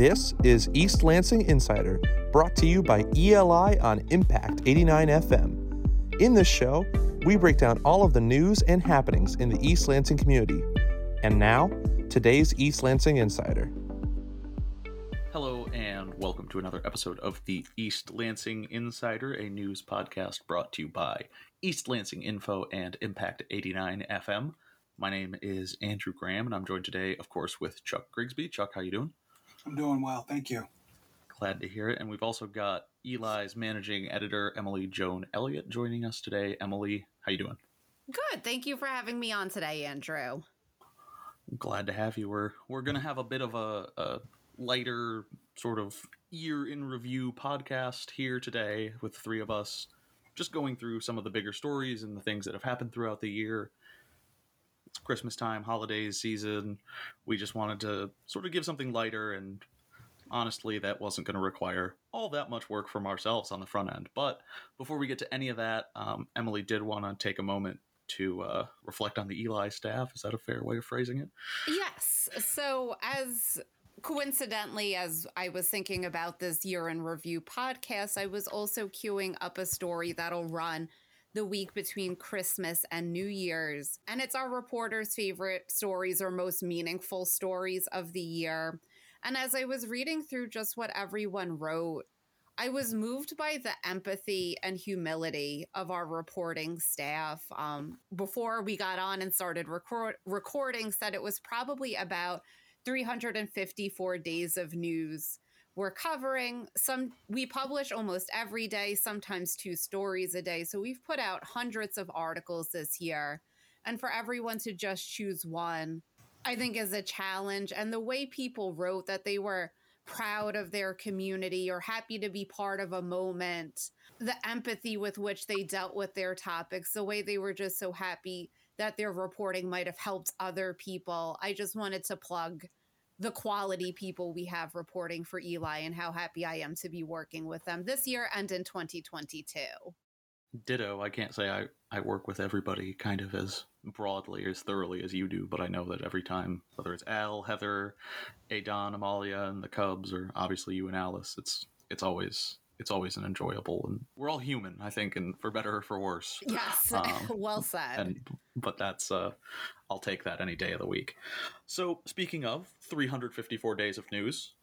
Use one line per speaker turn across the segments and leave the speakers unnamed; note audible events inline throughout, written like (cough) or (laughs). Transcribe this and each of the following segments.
This is East Lansing Insider, brought to you by ELI on Impact 89 FM. In this show, we break down all of the news and happenings in the East Lansing community. And now, today's East Lansing Insider.
Hello, and welcome to another episode of the East Lansing Insider, a news podcast brought to you by East Lansing Info and Impact 89 FM. My name is Andrew Graham, and I'm joined today, of course, with Chuck Grigsby. Chuck, how you doing?
I'm doing well, thank you.
Glad to hear it. And we've also got Eli's managing editor, Emily Joan Elliott, joining us today. Emily, how you doing?
Good. Thank you for having me on today, Andrew.
Glad to have you. We're we're gonna have a bit of a, a lighter sort of year in review podcast here today with three of us, just going through some of the bigger stories and the things that have happened throughout the year it's Christmas time, holidays season. We just wanted to sort of give something lighter, and honestly, that wasn't going to require all that much work from ourselves on the front end. But before we get to any of that, um, Emily did want to take a moment to uh, reflect on the Eli staff. Is that a fair way of phrasing it?
Yes. So, as coincidentally, as I was thinking about this year in review podcast, I was also queuing up a story that'll run the week between Christmas and New Year's. And it's our reporters' favorite stories or most meaningful stories of the year. And as I was reading through just what everyone wrote, I was moved by the empathy and humility of our reporting staff. Um, before we got on and started record- recording, said it was probably about 354 days of news we're covering. Some we publish almost every day sometimes two stories a day. So we've put out hundreds of articles this year. And for everyone to just choose one i think is a challenge. And the way people wrote that they were proud of their community or happy to be part of a moment the empathy with which they dealt with their topics the way they were just so happy that their reporting might have helped other people. I just wanted to plug the quality people we have reporting for Eli and how happy I am to be working with them this year and in 2022.
Ditto. I can't say I, I work with everybody kind of as broadly, as thoroughly as you do, but I know that every time, whether it's Al, Heather, Adon, Amalia, and the Cubs, or obviously you and Alice, it's it's always it's always an enjoyable and we're all human i think and for better or for worse.
Yes. (laughs) Um, well said.
and but that's uh i'll take that any day of the week. So speaking of 354 days of news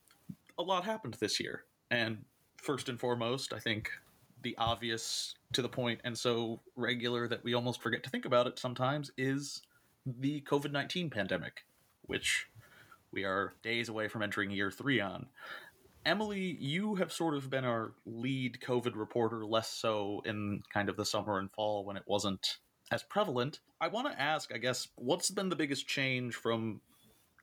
a lot happened this year. And first and foremost i think the obvious to the point and so regular that we almost forget to think about it sometimes is the covid-19 pandemic which we are days away from entering year three on Emily, you have sort of been our lead COVID reporter, less so in kind of the summer and fall when it wasn't as prevalent. I want to ask, I guess, what's been the biggest change from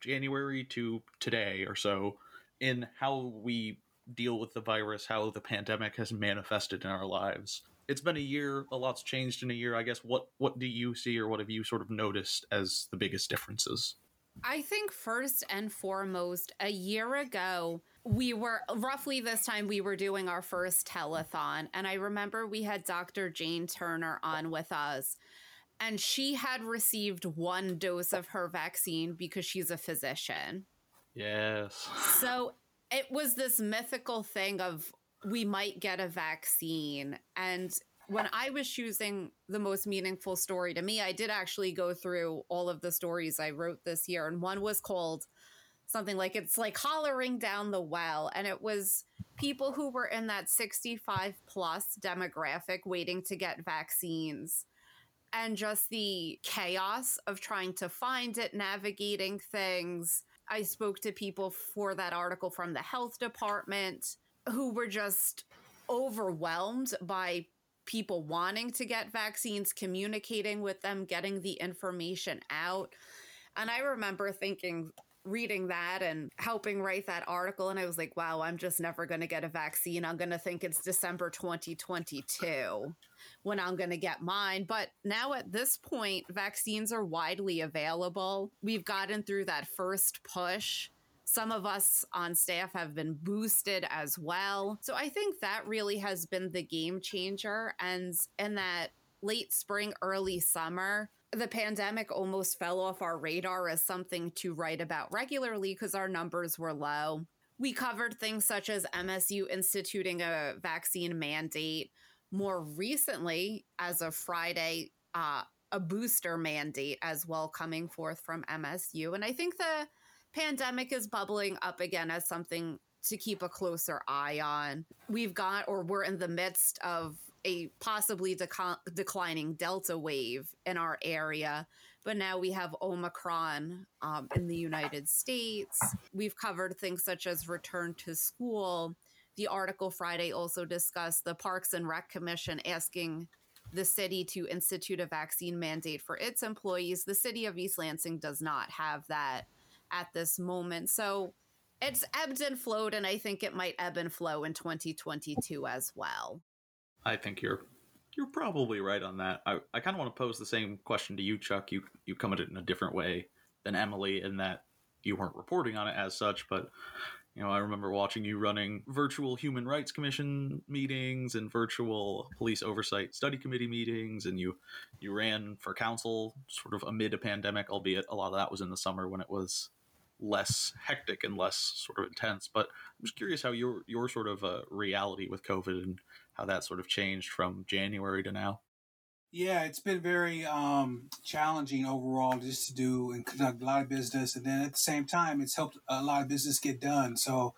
January to today or so in how we deal with the virus, how the pandemic has manifested in our lives? It's been a year, a lot's changed in a year. I guess what what do you see or what have you sort of noticed as the biggest differences?
I think first and foremost, a year ago, we were roughly this time we were doing our first telethon. And I remember we had Dr. Jane Turner on with us. And she had received one dose of her vaccine because she's a physician.
Yes.
So it was this mythical thing of we might get a vaccine. And when I was choosing the most meaningful story to me, I did actually go through all of the stories I wrote this year. And one was called something like it's like hollering down the well. And it was people who were in that 65 plus demographic waiting to get vaccines. And just the chaos of trying to find it, navigating things. I spoke to people for that article from the health department who were just overwhelmed by people wanting to get vaccines, communicating with them, getting the information out. And I remember thinking, reading that and helping write that article, and I was like, wow, I'm just never going to get a vaccine. I'm going to think it's December 2022 when I'm going to get mine. But now at this point, vaccines are widely available. We've gotten through that first push some of us on staff have been boosted as well. So I think that really has been the game changer. And in that late spring, early summer, the pandemic almost fell off our radar as something to write about regularly because our numbers were low. We covered things such as MSU instituting a vaccine mandate. More recently, as of Friday, uh, a booster mandate as well coming forth from MSU. And I think the pandemic is bubbling up again as something to keep a closer eye on. We've got, or we're in the midst of a possibly declining Delta wave in our area, but now we have Omicron um, in the United States. We've covered things such as return to school. The article Friday also discussed the Parks and Rec Commission asking the city to institute a vaccine mandate for its employees. The city of East Lansing does not have that at this moment. So it's ebbed and flowed, and I think it might ebb and flow in 2022 as well.
I think you're you're probably right on that. I, I kind of want to pose the same question to you, Chuck. You you come at it in a different way than Emily in that you weren't reporting on it as such, but you know, I remember watching you running virtual Human Rights Commission meetings and virtual police oversight study committee meetings, and you you ran for council sort of amid a pandemic, albeit a lot of that was in the summer when it was less hectic and less sort of intense. But I'm just curious how your your sort of uh, reality with COVID and how that sort of changed from January to now.
Yeah, it's been very um, challenging overall just to do and conduct a lot of business, and then at the same time, it's helped a lot of business get done. So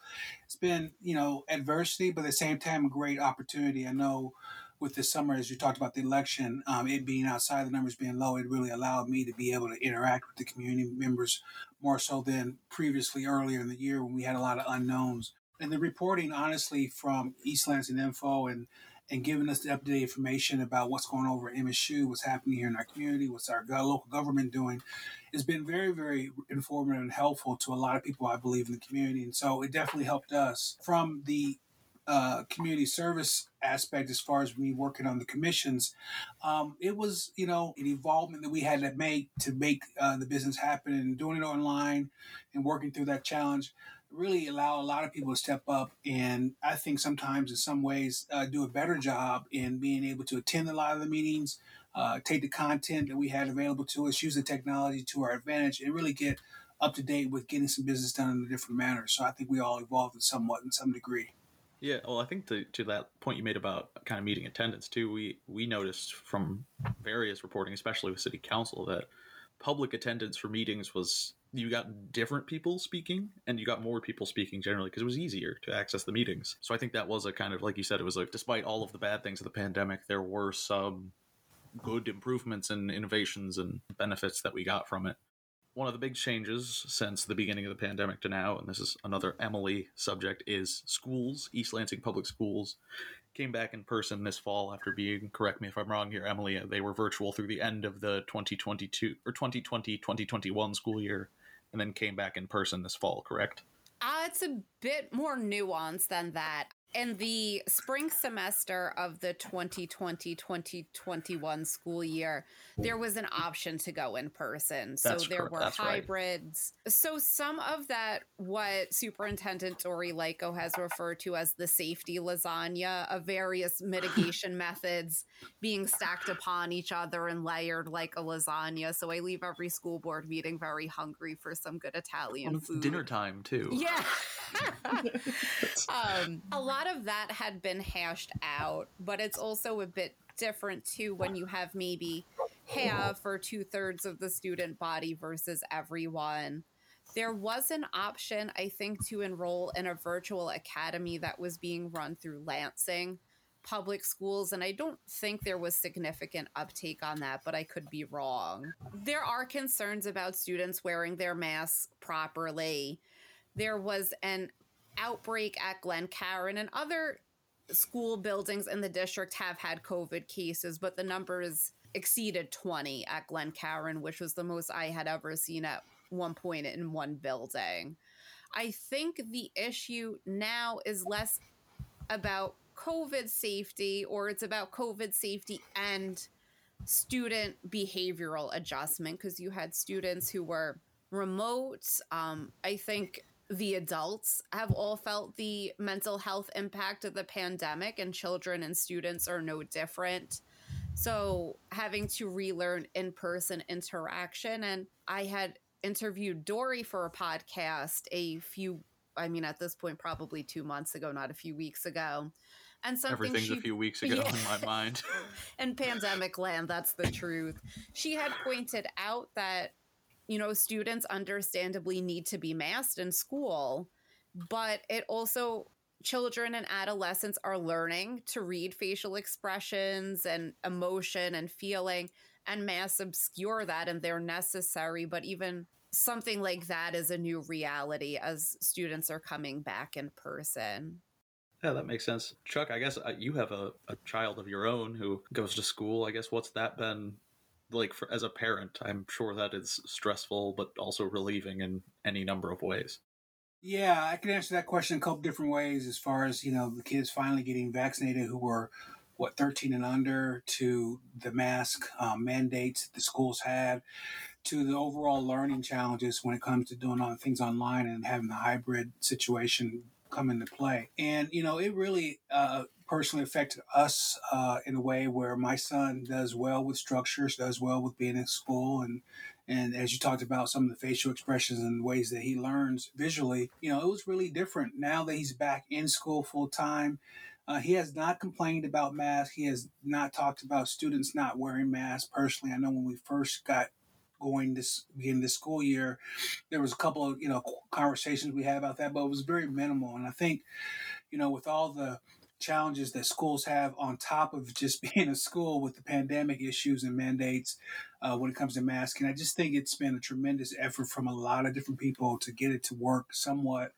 it's been you know adversity, but at the same time, a great opportunity. I know with the summer, as you talked about the election, um, it being outside, the numbers being low, it really allowed me to be able to interact with the community members more so than previously earlier in the year when we had a lot of unknowns. And the reporting, honestly, from East Lansing Info and and giving us the updated information about what's going over at MSU, what's happening here in our community, what's our local government doing, It's been very, very informative and helpful to a lot of people, I believe, in the community. And so it definitely helped us. From the uh, community service aspect as far as me working on the commissions um, it was you know an involvement that we had to make to make uh, the business happen and doing it online and working through that challenge really allow a lot of people to step up and i think sometimes in some ways uh, do a better job in being able to attend a lot of the meetings uh, take the content that we had available to us use the technology to our advantage and really get up to date with getting some business done in a different manner. So i think we all evolved somewhat in some degree.
Yeah, well, I think to, to that point you made about kind of meeting attendance too, we we noticed from various reporting, especially with city council, that public attendance for meetings was you got different people speaking and you got more people speaking generally because it was easier to access the meetings. So I think that was a kind of like you said, it was like despite all of the bad things of the pandemic, there were some good improvements and innovations and benefits that we got from it one of the big changes since the beginning of the pandemic to now, and this is another Emily subject, is schools. East Lansing Public Schools came back in person this fall after being, correct me if I'm wrong here, Emily, they were virtual through the end of the 2022 or 2020 2021 school year and then came back in person this fall, correct?
Uh, it's a bit more nuanced than that in the spring semester of the 2020-2021 school year there was an option to go in person so
That's
there
cor-
were
that's right.
hybrids so some of that what superintendent Dori Leyko has referred to as the safety lasagna of various mitigation (laughs) methods being stacked upon each other and layered like a lasagna so i leave every school board meeting very hungry for some good italian
Well, it's
food
dinner time too.
yeah. (laughs) (laughs) um, a lot of that had been hashed out, but it's also a bit different too when you have maybe half or two thirds of the student body versus everyone. There was an option, I think, to enroll in a virtual academy that was being run through Lansing public schools, and I don't think there was significant uptake on that, but I could be wrong. There are concerns about students wearing their masks properly there was an outbreak at Glencairn and other school buildings in the district have had COVID cases, but the numbers exceeded 20 at Glencairn, which was the most I had ever seen at one point in one building. I think the issue now is less about COVID safety or it's about COVID safety and student behavioral adjustment because you had students who were remote. Um, I think the adults have all felt the mental health impact of the pandemic, and children and students are no different. So, having to relearn in person interaction. And I had interviewed Dori for a podcast a few I mean, at this point, probably two months ago, not a few weeks ago. And something
Everything's
she,
a few weeks ago
Yeah.
in my (laughs) mind.
in pandemic land, that's the truth. She had pointed out that, you know, students understandably need to be masked in school, but it also, children and adolescents are learning to read facial expressions and emotion and feeling, and masks obscure that and they're necessary. But even something like that is a new reality as students are coming back in person.
Yeah, that makes sense. Chuck, I guess uh, you have a, a child of your own who goes to school. I guess what's that been like for, as a parent? I'm sure that is stressful, but also relieving in any number of ways.
Yeah, I can answer that question a couple different ways as far as, you know, the kids finally getting vaccinated who were, what, 13 and under, to the mask um, mandates that the schools had, to the overall learning challenges when it comes to doing all the things online and having the hybrid situation come into play. And, you know, it really uh, personally affected us uh, in a way where my son does well with structures, does well with being in school and and as you talked about some of the facial expressions and ways that he learns visually, you know, it was really different. Now that he's back in school full time, uh, he has not complained about masks. He has not talked about students not wearing masks. Personally, I know when we first got going this beginning this school year, there was a couple of you know conversations we had about that, but it was very minimal. And I think, you know, with all the challenges that schools have on top of just (laughs) being a school with the pandemic issues and mandates uh, when it comes to masking. I just think it's been a tremendous effort from a lot of different people to get it to work somewhat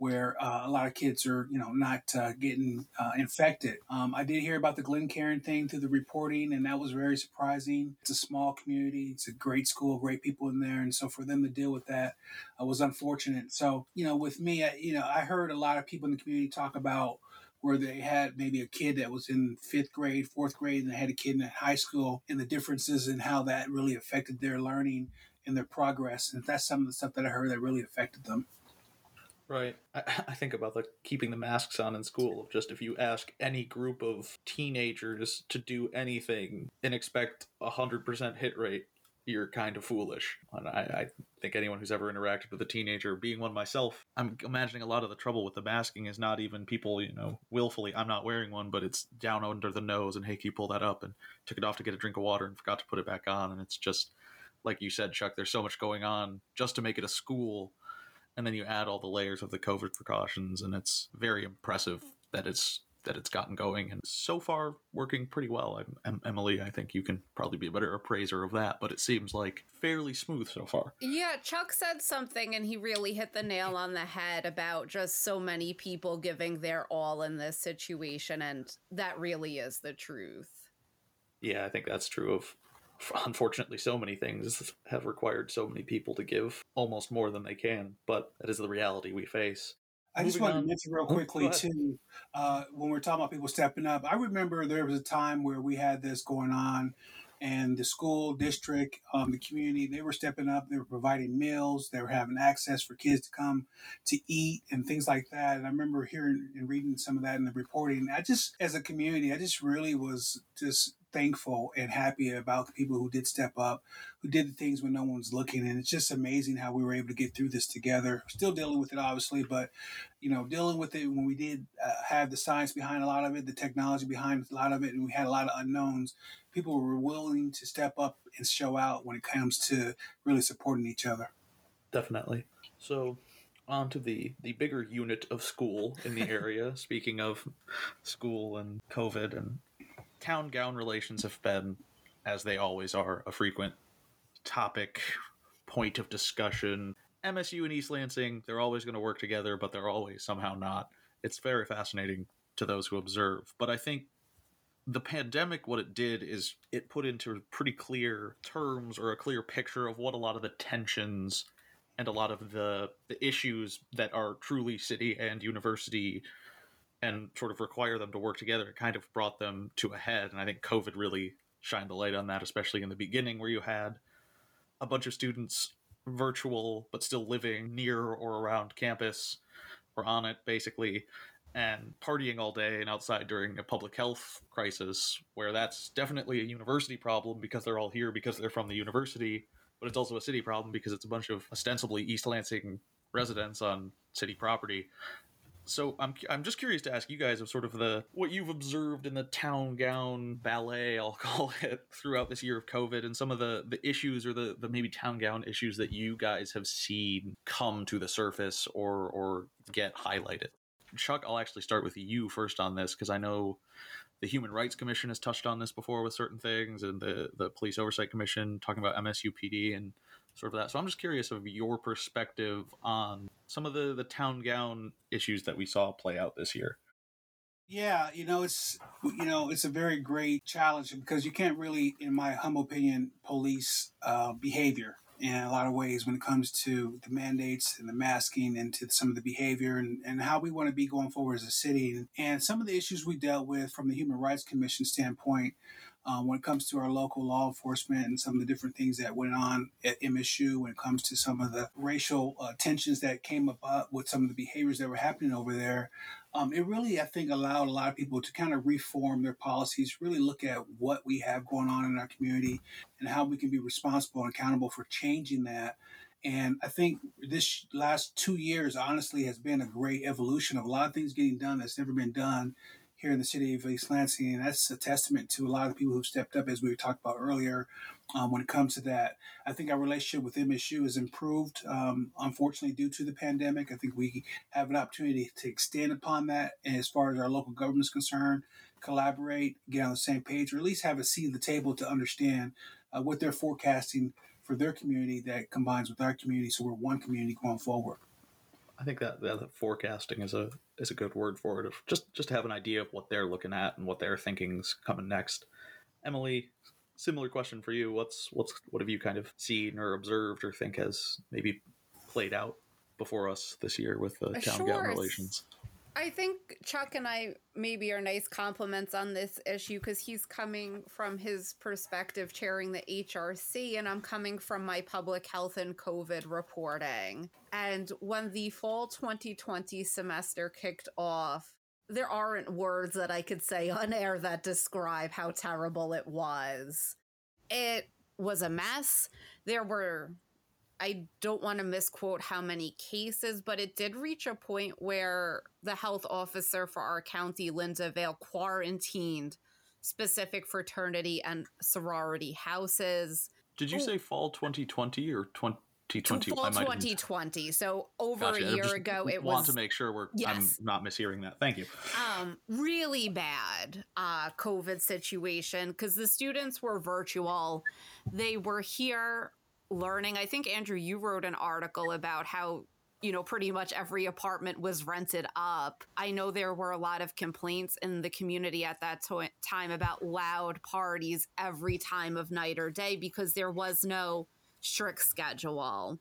where uh, a lot of kids are, you know, not uh, getting uh, infected. Um, I did hear about the Glen Glencairn thing through the reporting, and that was very surprising. It's a small community. It's a great school, great people in there, and so for them to deal with that uh, was unfortunate. So, you know, with me, I, you know, I heard a lot of people in the community talk about where they had maybe a kid that was in fifth grade, fourth grade, and they had a kid in high school, and the differences in how that really affected their learning and their progress. And that's some of the stuff that I heard that really affected them.
Right. I, (laughs) I think about the keeping the masks on in school. Just if you ask any group of teenagers to do anything and expect a hundred percent hit rate, you're kind of foolish. And I, I think anyone who's ever interacted with a teenager, being one myself, I'm imagining a lot of the trouble with the masking is not even people, you know, willfully, I'm not wearing one, but it's down under the nose and hey, can you pull that up? And took it off to get a drink of water and forgot to put it back on. And it's just, like you said, Chuck, there's so much going on just to make it a school and then you add all the layers of the COVID precautions, and it's very impressive that it's that it's gotten going, and so far working pretty well. I'm, Emily, I think you can probably be a better appraiser of that, but it seems like fairly smooth so far.
Yeah, Chuck said something and he really hit the nail on the head about just so many people giving their all in this situation, and that really is the truth.
Yeah, I think that's true of unfortunately so many things have required so many people to give almost more than they can but that is the reality we face
I just wanted
on.
to mention real
Oh,
quickly too, uh, when we're talking about people stepping up. I remember there was a time where we had this going on, and the school district, um, the community, they were stepping up. They were providing meals. They were having access for kids to come to eat and things like that. And I remember hearing and reading some of that in the reporting. I just, as a community, I just really was just thankful and happy about the people who did step up, who did the things when no one's looking. And it's just amazing how we were able to get through this together. Still dealing with it, obviously, but you know, dealing with it when we did uh, have the science behind a lot of it, the technology behind a lot of it, and we had a lot of unknowns. People were willing to step up and show out when it comes to really supporting each other.
definitely so on to the the bigger unit of school in the area (laughs) speaking of school and covid and town gown relations have been as they always are a frequent topic point of discussion. Msu and east lansing they're always going to work together but they're always somehow not. It's very fascinating to those who observe but i think the pandemic what it did is it put into pretty clear terms or a clear picture of what a lot of the tensions and a lot of the, the issues that are truly city and university and sort of require them to work together it kind of brought them to a head and i think covid really shined the light on that especially in the beginning where you had a bunch of students virtual but still living near or around campus or on it basically and partying all day and outside during a public health crisis where that's definitely a university problem because they're all here because they're from the university but it's also a city problem because it's a bunch of ostensibly East Lansing residents on city property. So I'm I'm just curious to ask you guys of sort of the what you've observed in the town gown ballet, I'll (laughs) call it, throughout this year of COVID, and some of the the issues or the the maybe town gown issues that you guys have seen come to the surface or or get highlighted. Chuck, I'll actually start with you first on this because I know the Human Rights Commission has touched on this before with certain things, and the the Police Oversight Commission talking about MSUPD and sort of that. So I'm just curious of your perspective on some of the the town gown issues that we saw play out this year.
Yeah, you know, it's you know, it's a very great challenge because you can't really, in my humble opinion, police uh, behavior in a lot of ways when it comes to the mandates and the masking and to some of the behavior and, and how we want to be going forward as a city. And some of the issues we dealt with from the Human Rights Commission standpoint um, when it comes to our local law enforcement and some of the different things that went on at MSU when it comes to some of the racial uh, tensions that came about with some of the behaviors that were happening over there. Um, it really, I think, allowed a lot of people to kind of reform their policies, really look at what we have going on in our community and how we can be responsible and accountable for changing that. And I think this last two years, honestly, has been a great evolution of a lot of things getting done that's never been done here in the city of East Lansing. And that's a testament to a lot of people who've stepped up, as we talked about earlier, um, when it comes to that. I think our relationship with MSU has improved, um, unfortunately, due to the pandemic. I think we have an opportunity to extend upon that as far as our local government is concerned, collaborate, get on the same page, or at least have a seat at the table to understand uh, what they're forecasting for their community that combines with our community so we're one community going forward.
I think that, that forecasting is a is a good word for it. Of just just to have an idea of what they're looking at and what they're thinking's coming next. Emily, similar question for you. What's what's what have you kind of seen or observed or think has maybe played out before us this year with the uh, town sure. gown relations?
I think Chuck and I maybe are nice compliments on this issue because he's coming from his perspective chairing the HRC, and I'm coming from my public health and COVID reporting. And when the fall 2020 semester kicked off, there aren't words that I could say on air that describe how terrible it was. It was a mess. There were I don't want to misquote how many cases, but it did reach a point where the health officer for our county, Linda Vail, quarantined specific fraternity and sorority houses.
Did you oh. say fall 2020 or 2020?
Fall 2020. So over gotcha. a year ago, it
want
was.
Want to make sure we're. Yes. I'm not mishearing that. Thank you.
Um, really bad uh, COVID situation because the students were virtual. They were here learning. I think Andrew, you wrote an article about how you know, pretty much every apartment was rented up. I know there were a lot of complaints in the community at that to- time about loud parties every time of night or day because there was no strict schedule.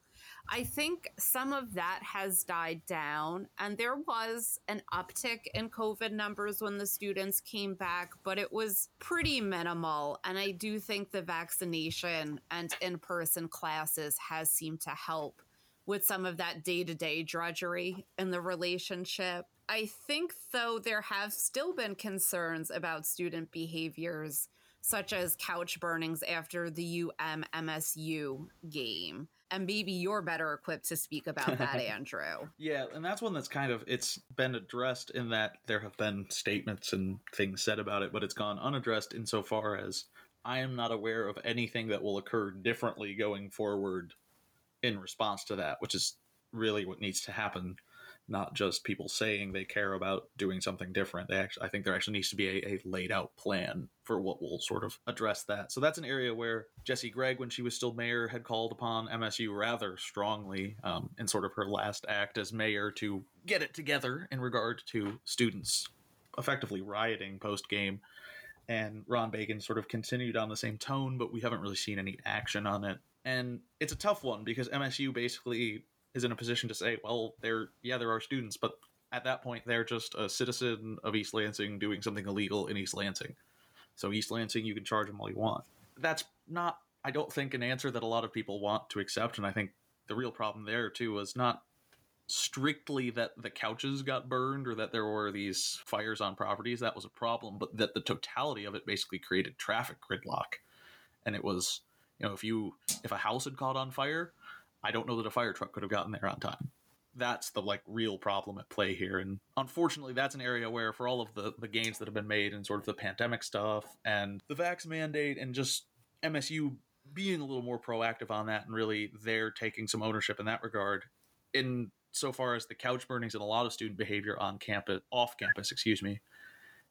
I think some of that has died down, and there was an uptick in COVID numbers when the students came back, but it was pretty minimal. And I do think the vaccination and in person classes has seemed to help with some of that day to day drudgery in the relationship. I think, though, there have still been concerns about student behaviors, such as couch burnings after the UM MSU game and maybe you're better equipped to speak about that (laughs) andrew.
Yeah and that's one that's kind of it's been addressed in that there have been statements and things said about it but it's gone unaddressed insofar as i am not aware of anything that will occur differently going forward in response to that which is really what needs to happen not just people saying they care about doing something different. They actually, I think there actually needs to be a, a, laid out plan for what will sort of address that. So that's an area where Jessy Gregg, when she was still mayor, had called upon MSU rather strongly um, in sort of her last act as mayor to get it together in regard to students effectively rioting post game. And Ron Bacon sort of continued on the same tone, but we haven't really seen any action on it. And it's a tough one because MSU basically is in a position to say, well, there, yeah, there are students, but at that point, they're just a citizen of East Lansing doing something illegal in East Lansing. So East Lansing, you can charge them all you want. That's not, I don't think, an answer that a lot of people want to accept. And I think the real problem there too was not strictly that the couches got burned or that there were these fires on properties. That was a problem, but that the totality of it basically created traffic gridlock. And it was, you know, if you if a house had caught on fire, I don't know that a fire truck could have gotten there on time. that's the like real problem at play here and unfortunately that's an area where for all of the the gains that have been made and sort of the pandemic stuff and the vax mandate and just msu being a little more proactive on that and really they're taking some ownership in that regard in so far as the couch burnings and a lot of student behavior on campus off campus excuse me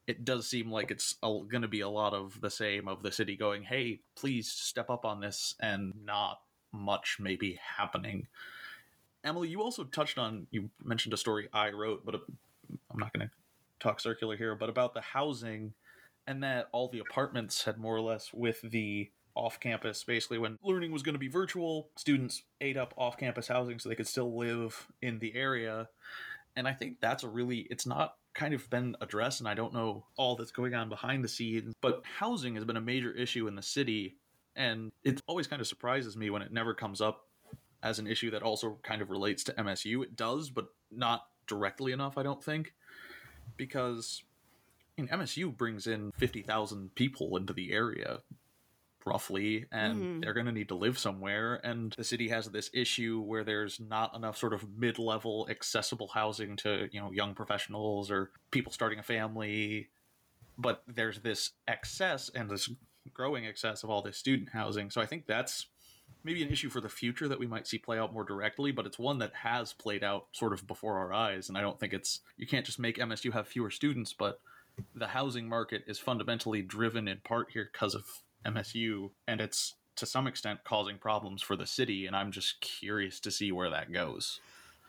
it does seem like it's going to be a lot of the same of the city going hey please step up on this and not much maybe happening Emily, you also touched on, you mentioned a story I wrote, but I'm not going to talk circular here, but about the housing and that all the apartments had more or less with the off campus, basically, when learning was going to be virtual, students ate up off campus housing so they could still live in the area. And I think that's a really, it's not kind of been addressed, and I don't know all that's going on behind the scenes, but housing has been a major issue in the city. And it always kind of surprises me when it never comes up as an issue that also kind of relates to MSU. It does, but not directly enough, I don't think, because in MSU brings in 50,000 people into the area roughly and mm-hmm. they're going to need to live somewhere and the city has this issue where there's not enough sort of mid-level accessible housing to you know young professionals or people starting a family but there's this excess and this growing excess of all this student housing so i think that's maybe an issue for the future that we might see play out more directly, but it's one that has played out sort of before our eyes. And I don't think it's, you can't just make MSU have fewer students, but the housing market is fundamentally driven in part here because of MSU, and it's to some extent causing problems for the city. And I'm just curious to see where that goes.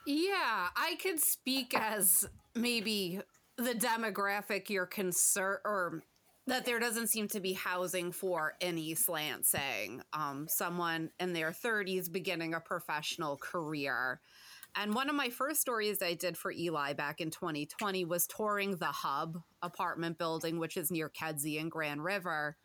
Yeah, I could speak as maybe the demographic you're concerned or that there doesn't seem to be housing for any slant saying Um, someone in their 30s beginning a professional career. And one of my first stories I did for Eli back in 2020 was touring the Hub apartment building, which is near Kedzie and Grand River.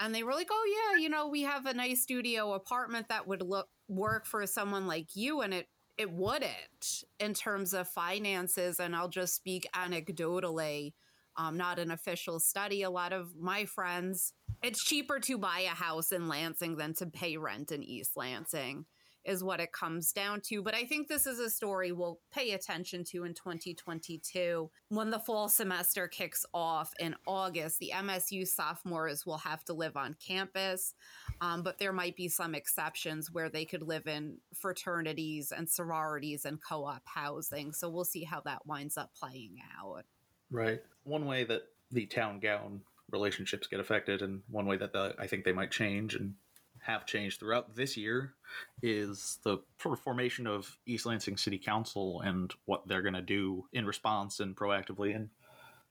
And they were like, "Oh yeah, you know, we have a nice studio apartment that would look work for someone like you." And it it wouldn't in terms of finances. And I'll just speak anecdotally um, not an official study. A lot of my friends, it's cheaper to buy a house in Lansing than to pay rent in East Lansing, is what it comes down to. But I think this is a story we'll pay attention to in 2022 when the fall semester kicks off in August. The MSU sophomores will have to live on campus, um, but there might be some exceptions where they could live in fraternities and sororities and co op housing. So we'll see how that winds up playing out.
Right. One way that the town gown relationships get affected, and one way that the, I think they might change and have changed throughout this year, is the sort of formation of East Lansing City Council and what they're going to do in response and proactively, and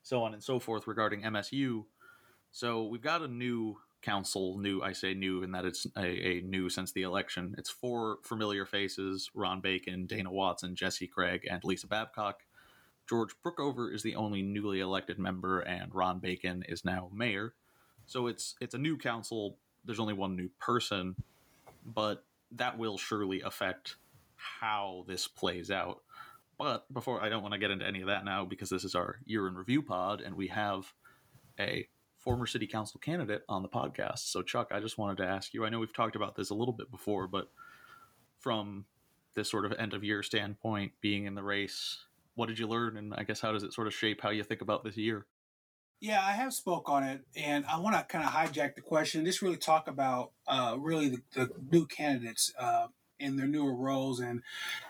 so on and so forth regarding MSU. So we've got a new council, new, I say new, in that it's a, a, new since the election. It's four familiar faces Ron Bacon, Dana Watson, Jessy Gregg, and Lisa Babcock. George Brookover is the only newly elected member, and Ron Bacon is now mayor. So it's it's a new council. There's only one new person, but that will surely affect how this plays out. But before I don't want to get into any of that now because this is our year in review pod, and we have a former city council candidate on the podcast. So Chuck, I just wanted to ask you. I know we've talked about this a little bit before, but from this sort of end of year standpoint, being in the race, what did you learn and i guess how does it sort of shape how you think about this year
yeah i have spoke on it and i want to kind of hijack the question just really talk about uh, really the, the, new candidates uh, in their newer roles and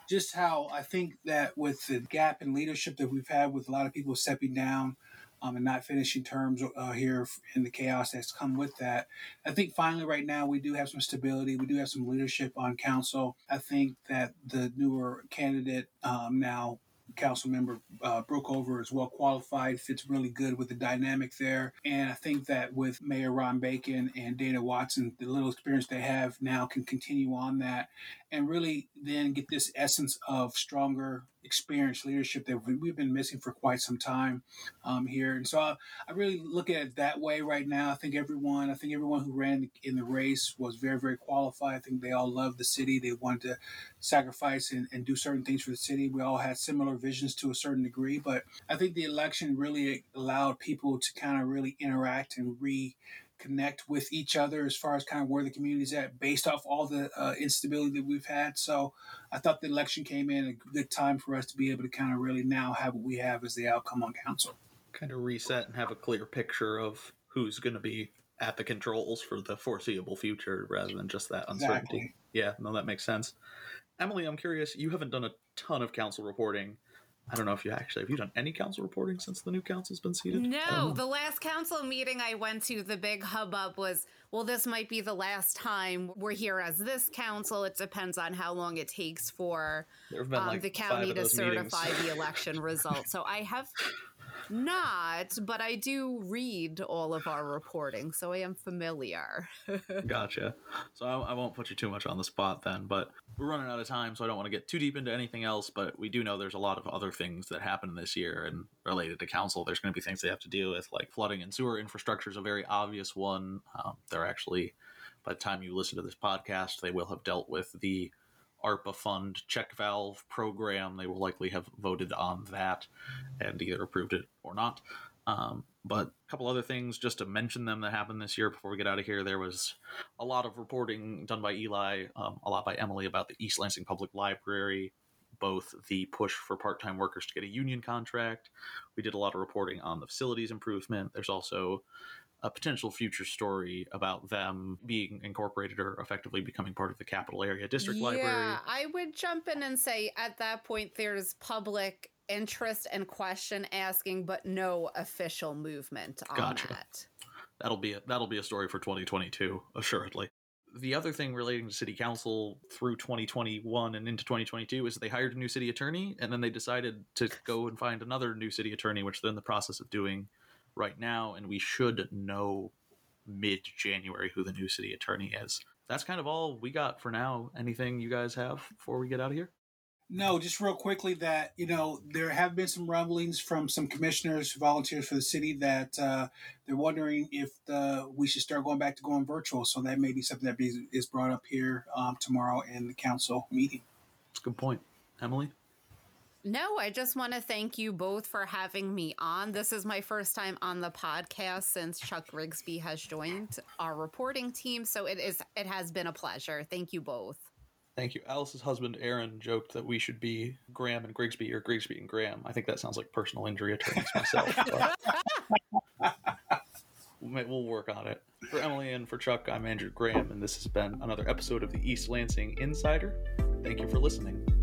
just how i think that with the gap in leadership that we've had with a lot of people stepping down um, and not finishing terms uh, here in the chaos that's come with that. I think finally, right now, we do have some stability. We do have some leadership on council. I think that the newer candidate um, now council member uh, Brookover is well qualified, fits really good with the dynamic there. And I think that with Mayor Ron Bacon and Dana Watson, the little experience they have now can continue on that and really then get this essence of stronger experienced leadership that we've been missing for quite some time um, here. And so I, I, really look at it that way right now. I think everyone, I think everyone who ran in the race was very, very qualified. I think they all loved the city. They wanted to sacrifice and, and do certain things for the city. We all had similar visions to a certain degree, but I think the election really allowed people to kind of really interact and re connect with each other as far as kind of where the community's at based off all the uh, instability that we've had. So I thought the election came in a good time for us to be able to kind of really now have what we have as the outcome on council.
Kind of reset and have a clear picture of who's going to be at the controls for the foreseeable future rather than just that uncertainty. Exactly. Yeah, no, that makes sense. Emily, I'm curious, you haven't done a ton of council reporting I don't know if you actually have you done any council reporting since the new council's been seated.
No, the last council meeting I went to, the big hubbub was, well, this might be the last time we're here as this council. It depends on how long it takes for um, like the county to certify the (laughs) election results. So I have not, but I do read all of our reporting, so I am familiar. (laughs)
gotcha. So I, I, won't put you too much on the spot then, but we're running out of time, so I don't want to get too deep into anything else. But we do know there's a lot of other things that happen this year and related to council. There's going to be things they have to deal with, like flooding and sewer infrastructure is a very obvious one. Um, they're actually, by the time you listen to this podcast, they will have dealt with the ARPA fund check valve program. They will likely have voted on that and either approved it or not. Um, but a couple other things just to mention them that happened this year before we get out of here. There was a lot of reporting done by Eli, um, a lot by Emily about the East Lansing Public Library, both the push for part time workers to get a union contract. We did a lot of reporting on the facilities improvement. There's also a potential future story about them being incorporated or effectively becoming part of the capital area district yeah, library. Yeah,
I would jump in and say at that point there's public interest and question asking, but no official movement on gotcha. that.
That'll be a, that'll be a story for 2022, assuredly. The other thing relating to city council through 2021 and into 2022 is they hired a new city attorney, and then they decided to go and find another new city attorney, which they're in the process of doing right now, and we should know mid January who the new city attorney is. That's kind of all we got for now. Anything you guys have before we get out of here?
No, just real quickly that you know there have been some rumblings from some commissioners, volunteers for the city that uh, they're wondering if the, we should start going back to going virtual. So that may be something that is brought up here um, tomorrow in the council meeting.
That's a good point, Emily.
No, I just want to thank you both for having me on. This is my first time on the podcast since Chuck Grigsby has joined our reporting team, so it is it has been a pleasure. Thank you both.
Thank you. Alice's husband Aaron joked that we should be Graham and Grigsby or Grigsby and Graham. I think that sounds like personal injury attorneys myself. (laughs) (laughs) we'll work on it. For Emily and for Chuck, I'm Andrew Graham, and this has been another episode of the East Lansing Insider. Thank you for listening.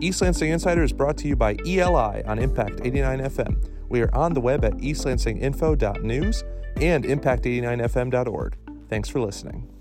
East Lansing Insider is brought to you by ELI on Impact 89 FM. We are on the web at eastlansinginfo.news and impact89fm.org. Thanks for listening.